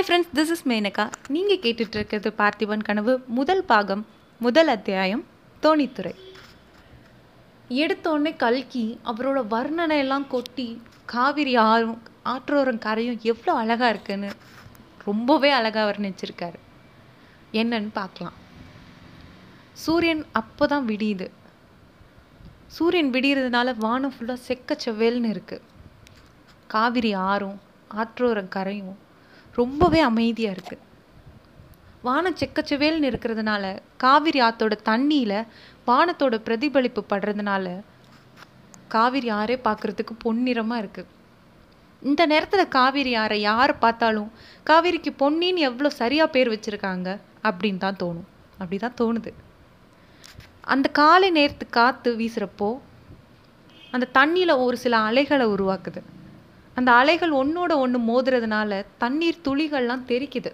Hi friends this is Menaka நீங்கள் கேட்டுட்ருக்கிறது பார்த்திபன் கனவு முதல் பாகம் முதல் அத்தியாயம் தோணித்துறை. எடுத்தோடனே கல்கி அவரோட வர்ணனையெல்லாம் கொட்டி காவிரி ஆறும் ஆற்றோரம் கரையும் எவ்வளோ அழகாக இருக்குன்னு ரொம்பவே அழகாக வர்ணிச்சிருக்காரு. என்னன்னு பார்க்கலாம். சூரியன் அப்போ தான் விடியுது. சூரியன் விடியறதுனால வானம் ஃபுல்லாக செக்க செவ்வேல்னு இருக்குது காவிரி ஆறும் ஆற்றோரம் கரையும் ரொம்பவே அமைதியாக இருக்குது வானம் செக்கச்செவேல்னு இருக்கிறதுனால காவிரி ஆத்தோட தண்ணியில் வானத்தோட பிரதிபலிப்பு படுறதுனால காவிரி ஆறே பார்க்குறதுக்கு பொன்னிறமாக இருக்குது இந்த நேரத்தில் காவிரி ஆறை யார் பார்த்தாலும் காவிரிக்கு பொன்னின்னு எவ்வளோ சரியாக பேர் வச்சுருக்காங்க அப்படின்னு தான் தோணும். அப்படி தான் தோணுது. அந்த காலை நேரத்து காற்று வீசுகிறப்போ அந்த தண்ணியில் ஒரு சில அலைகளை உருவாக்குது. அந்த அலைகள் ஒன்றோட ஒன்று மோதுறதுனால தண்ணீர் துளிகள்லாம் தெரிக்குது.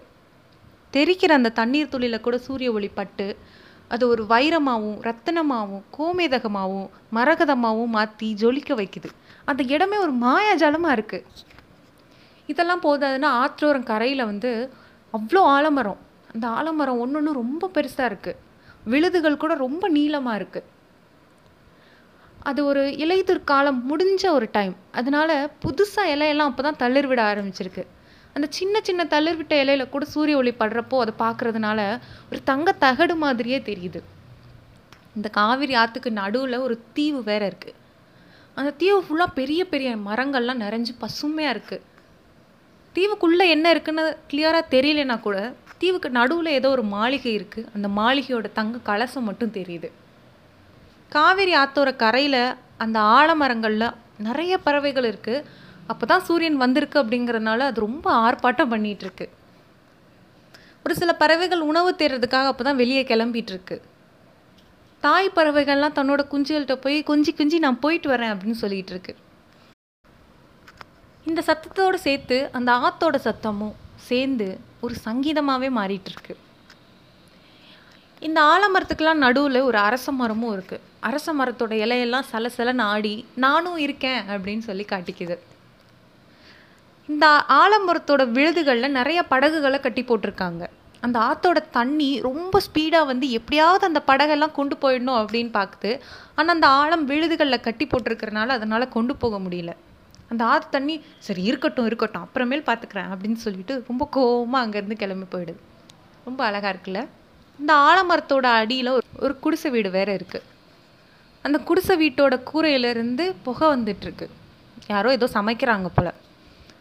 தெறிக்கிற அந்த தண்ணீர் துளியில் கூட சூரிய ஒளி பட்டு அது ஒரு வைரமாகவும் ரத்தினமாகவும் கோமேதகமாகவும் மரகதமாகவும் மாற்றி ஜொலிக்க வைக்குது. அந்த இடமே ஒரு மாயாஜாலமாக இருக்குது இதெல்லாம் போதாதுன்னா ஆற்றோரம் கரையில் வந்து அவ்வளோ ஆலமரம். அந்த ஆலமரம் ஒன்று ஒன்று ரொம்ப பெருசாக இருக்குது விழுதுகள் கூட ரொம்ப நீளமாக இருக்குது அது ஒரு இலையுதிர் காலம் முடிஞ்ச ஒரு டைம் அதனால புதுசாக இலையெல்லாம் அப்போ தான் தளிர் விட ஆரம்பிச்சிருக்கு. அந்த சின்ன சின்ன தளிர் விட்ட இலையில கூட சூரிய ஒளி படுறப்போ அதை பார்க்குறதுனால ஒரு தங்க தகடு மாதிரியே தெரியுது. இந்த காவிரி ஆற்றுக்கு நடுவில் ஒரு தீவு வேற இருக்குது அந்த தீவு ஃபுல்லாக பெரிய பெரிய மரங்கள்லாம் நிறைஞ்சு பசுமையாக இருக்குது தீவுக்குள்ளே என்ன இருக்குன்னு கிளியராக தெரியலனா கூட தீவுக்கு நடுவில் ஏதோ ஒரு மாளிகை இருக்குது அந்த மாளிகையோட தங்க கலசம் மட்டும் தெரியுது. காவிரி ஆத்தோர கரையில் அந்த ஆலமரங்களில் நிறைய பறவைகள் இருக்குது அப்போ தான் சூரியன் வந்திருக்கு அப்படிங்கிறதுனால அது ரொம்ப ஆர்ப்பாட்டம் பண்ணிகிட்ருக்கு ஒரு சில பறவைகள் உணவு தேடுறதுக்காக அப்போ தான் வெளியே கிளம்பிகிட்ருக்கு தாய் பறவைகள்லாம் தன்னோட குஞ்சுகள்கிட்ட போய் குஞ்சி குஞ்சி நான் போயிட்டு வரேன் அப்படின்னு சொல்லிட்டு இருக்கு இந்த சத்தத்தோடு சேர்த்து அந்த ஆத்தோட சத்தமும் சேர்ந்து ஒரு சங்கீதமாகவே மாறிட்டுருக்கு. இந்த ஆலமரத்துக்கெலாம் நடுவில் ஒரு அரச மரமும் இருக்குது அரச மரத்தோட இலையெல்லாம் சலசலன்னு ஆடி நானும் இருக்கேன் அப்படின்னு சொல்லி காட்டிக்குது. இந்த ஆலமரத்தோட விழுதுகளில் நிறைய படகுகளை கட்டி போட்டிருக்காங்க. அந்த ஆத்தோட தண்ணி ரொம்ப ஸ்பீடாக வந்து எப்படியாவது அந்த படகெல்லாம் கொண்டு போயிடணும் அப்படின்னு பார்க்குது. ஆனால் அந்த ஆழம் விழுதுகளில் கட்டி போட்டிருக்கிறனால அதனால் கொண்டு போக முடியல. அந்த ஆத்து தண்ணி சரி இருக்கட்டும் இருக்கட்டும் அப்புறமேல் பார்த்துக்கிறேன் அப்படின்னு சொல்லிட்டு ரொம்ப கோவமாக அங்கேருந்து கிளம்பி போயிடுது. ரொம்ப அழகாக இருக்குல்ல? இந்த ஆலமரத்தோட அடியில் ஒரு குடிசை வீடு வேறு இருக்குது அந்த குடிசை வீட்டோட கூரையிலேருந்து புகை வந்துட்டுருக்கு. யாரோ ஏதோ சமைக்கிறாங்க போல்.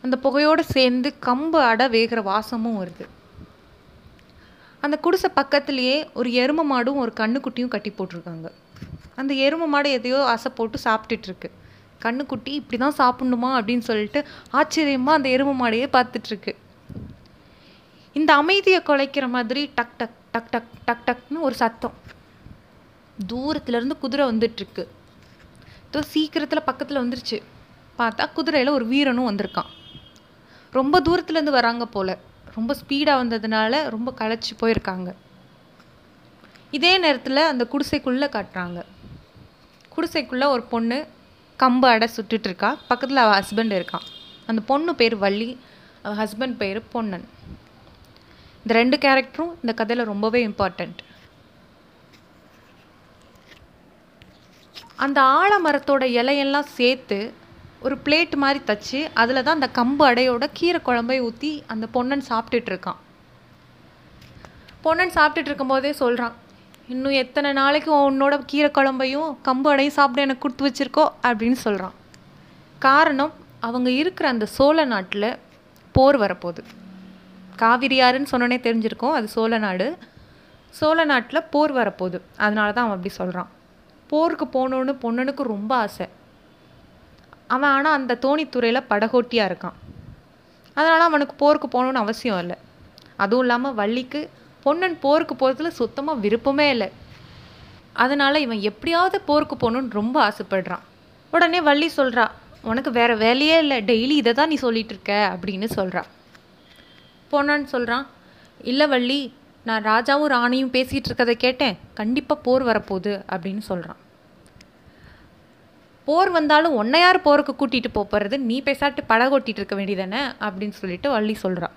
அந்த புகையோடு சேர்ந்து கம்பு அடை வேகிற வாசமும் வருது. அந்த குடிசை பக்கத்துலேயே ஒரு எரும மாடும் ஒரு கண்ணுக்குட்டியும் கட்டி போட்டிருக்காங்க. அந்த எரும மாடு எதையோ ஆசை போட்டு சாப்பிட்டுட்ருக்கு கண்ணுக்குட்டி இப்படி தான் சாப்பிடணுமா? அப்படின்னு சொல்லிட்டு ஆச்சரியமாக அந்த எரும மாடையே பார்த்துட்ருக்கு இந்த அமைதியை குலைக்கிற மாதிரி டக் டக் டக் டக் டக் டக்னு ஒரு சத்தம். தூரத்துலேருந்து குதிரை வந்துட்டுருக்கு. தோ சீக்கிரத்தில் பக்கத்தில் வந்துருச்சு. பார்த்தா குதிரையில் ஒரு வீரனும் வந்திருக்கான். ரொம்ப தூரத்துலேருந்து வராங்க போல். ரொம்ப ஸ்பீடாக வந்ததுனால ரொம்ப களைச்சி போயிருக்காங்க. இதே நேரத்தில் அந்த குடிசைக்குள்ளே காட்டுறாங்க. குடிசைக்குள்ளே ஒரு பொண்ணு கம்பு அடை சுட்டுட்ருக்கா பக்கத்தில் அவள் ஹஸ்பண்ட் இருக்கான். அந்த பொண்ணு பேர் வள்ளி. அவள் ஹஸ்பண்ட் பேர் பொன்னன். இந்த ரெண்டு கேரக்டரும் இந்த கதையில் ரொம்பவே இம்பார்ட்டண்ட் அந்த ஆலமரத்தோட இலையெல்லாம் சேர்த்து ஒரு பிளேட் மாதிரி தச்சு அதில் தான் அந்த கம்பு அடையோட கீரை குழம்பை ஊற்றி அந்த பொன்னன் சாப்பிட்டுட்ருக்கான் பொன்னன் சாப்பிட்டுட்டு இருக்கும்போதே சொல்கிறான் இன்னும் எத்தனை நாளைக்கு உன்னோட கீரை குழம்பையும் கம்பு அடையும் சாப்பிட எனக்கு கொடுத்து வச்சிருக்கோ? அப்படின்னு சொல்கிறான் காரணம் அவங்க இருக்கிற அந்த சோழ நாட்டில் போர் வரப்போகுது. காவிரியாருன்னு சொன்னோன்னே தெரிஞ்சிருக்கோம் அது சோழ நாடு. சோழ நாட்டில் போர் வரப்போகுது. அதனால தான் அவன் அப்படி சொல்கிறான் போருக்கு போகணுன்னு பொன்னனுக்கு ரொம்ப ஆசை. அவன் ஆனால் அந்த தோணித்துறையில் படகோட்டியாக இருக்கான். அதனால் அவனுக்கு போருக்கு போகணுன்னு அவசியம் இல்லை. அதுவும் இல்லாமல் வள்ளிக்கு பொன்னன் போருக்கு போகிறதுல சுத்தமாக விருப்பமே இல்லை. அதனால் இவன் எப்படியாவது போருக்கு போகணுன்னு ரொம்ப ஆசைப்படுறான். உடனே வள்ளி சொல்கிறா உனக்கு வேறு வேலையே இல்லை. டெய்லி இதை தான் நீ சொல்லிகிட்ருக்க இருக்க. அப்படின்னு சொல்கிறா பொன்னன் சொல்கிறான் இல்லை வள்ளி நான் ராஜாவும் ராணியும் பேசிகிட்டு இருக்கதை கேட்டேன். கண்டிப்பாக போர் வரப்போகுது அப்படின்னு சொல்கிறான் போர் வந்தாலும் உன்னை யார் போருக்கு கூட்டிகிட்டு போகிறது நீ பேசாட்டு படகொட்டிகிட்டு இருக்க வேண்டியதானே அப்படின்னு சொல்லிட்டு வள்ளி சொல்கிறான்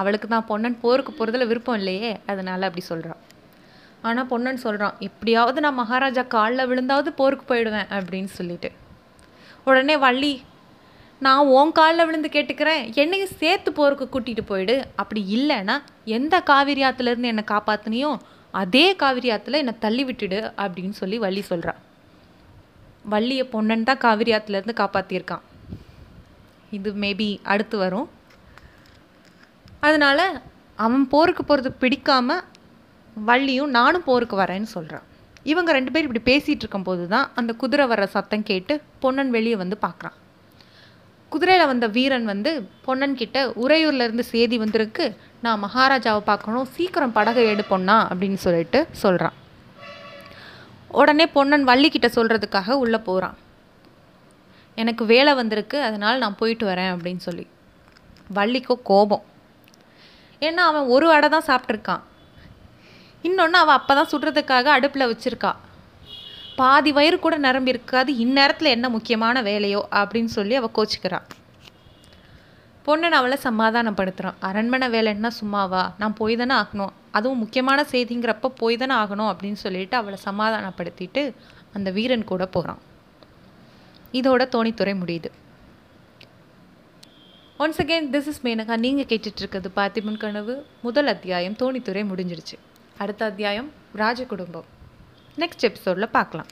அவளுக்கு தான் பொன்னன் போருக்கு போகிறதுல விருப்பம் இல்லையே? அதனால் அப்படி சொல்கிறான் ஆனால் பொன்னன் சொல்கிறான் எப்படியாவது நான் மகாராஜா காலில் விழுந்தாவது போருக்கு போயிடுவேன் அப்படின்னு சொல்லிட்டு. உடனே வள்ளி நான் உன் காலில் விழுந்து கேட்டுக்கிறேன். என்னையும் சேர்த்து போருக்கு கூட்டிகிட்டு போயிடு. அப்படி இல்லைன்னா எந்த காவிரி ஆற்றுலேருந்து என்னை காப்பாற்றினியோ அதே காவிரி ஆற்றுல என்னை தள்ளி விட்டுடு அப்படின்னு சொல்லி வள்ளி சொல்கிறான் வள்ளியை பொன்னன் தான் காவிரி ஆற்றுலேருந்து காப்பாற்றியிருக்கான் இது மேபி அடுத்து வரும். அதனால் அவன் போருக்கு போகிறது பிடிக்காம வள்ளியும் நானும் போருக்கு வரேன்னு சொல்கிறான் இவங்க ரெண்டு பேர் இப்படி பேசிகிட்டு இருக்கும்போது தான் அந்த குதிரை வர்ற சத்தம் கேட்டு பொன்னன் வெளியே வந்து பார்க்குறான் குதிரையில் வந்த வீரன் வந்து பொன்னன் கிட்ட உறையூர்லேருந்து சேதி வந்திருக்கு. நான் மகாராஜாவை பார்க்கணும். சீக்கிரம் படகை எடு பொண்ணா அப்படின்னு சொல்லிட்டு சொல்கிறான் உடனே பொன்னன் வள்ளிக்கிட்ட சொல்கிறதுக்காக உள்ளே போகிறான் எனக்கு வேலை வந்திருக்கு. அதனால் நான் போயிட்டு வரேன் அப்படின்னு சொல்லி. வள்ளிக்கோ கோபம். ஏன்னா அவன் ஒரு வடை தான் சாப்பிட்ருக்கான் இன்னொன்று அவள் அப்போ தான் சுடுறதுக்காக அடுப்பில் வச்சுருக்கா. பாதி வயிறு கூட நிரம்பி இருக்காது இந்நேரத்தில் என்ன முக்கியமான வேலையோ அப்படின்னு சொல்லி அவள் கோச்சிக்கிறான் பொண்ணன் அவளை சமாதானப்படுத்துகிறான் அரண்மனை வேலைன்னா சும்மாவா? நான் போய் தானே ஆகணும். அதுவும் முக்கியமான செய்திங்கிறப்ப போய் தானே ஆகணும் அப்படின்னு சொல்லிட்டு அவளை சமாதானப்படுத்திட்டு அந்த வீரன் கூட போகிறான் இதோட தோணித்துறை முடியுது. Once again this is Menaka நீங்கள் கேட்டுட்ருக்கிறது பார்த்திபன் கனவு. முதல் அத்தியாயம் தோணித்துறை முடிஞ்சிருச்சு அடுத்த அத்தியாயம் ராஜ குடும்பம் நெக்ஸ்ட் எபிசோடில் பார்க்கலாம்.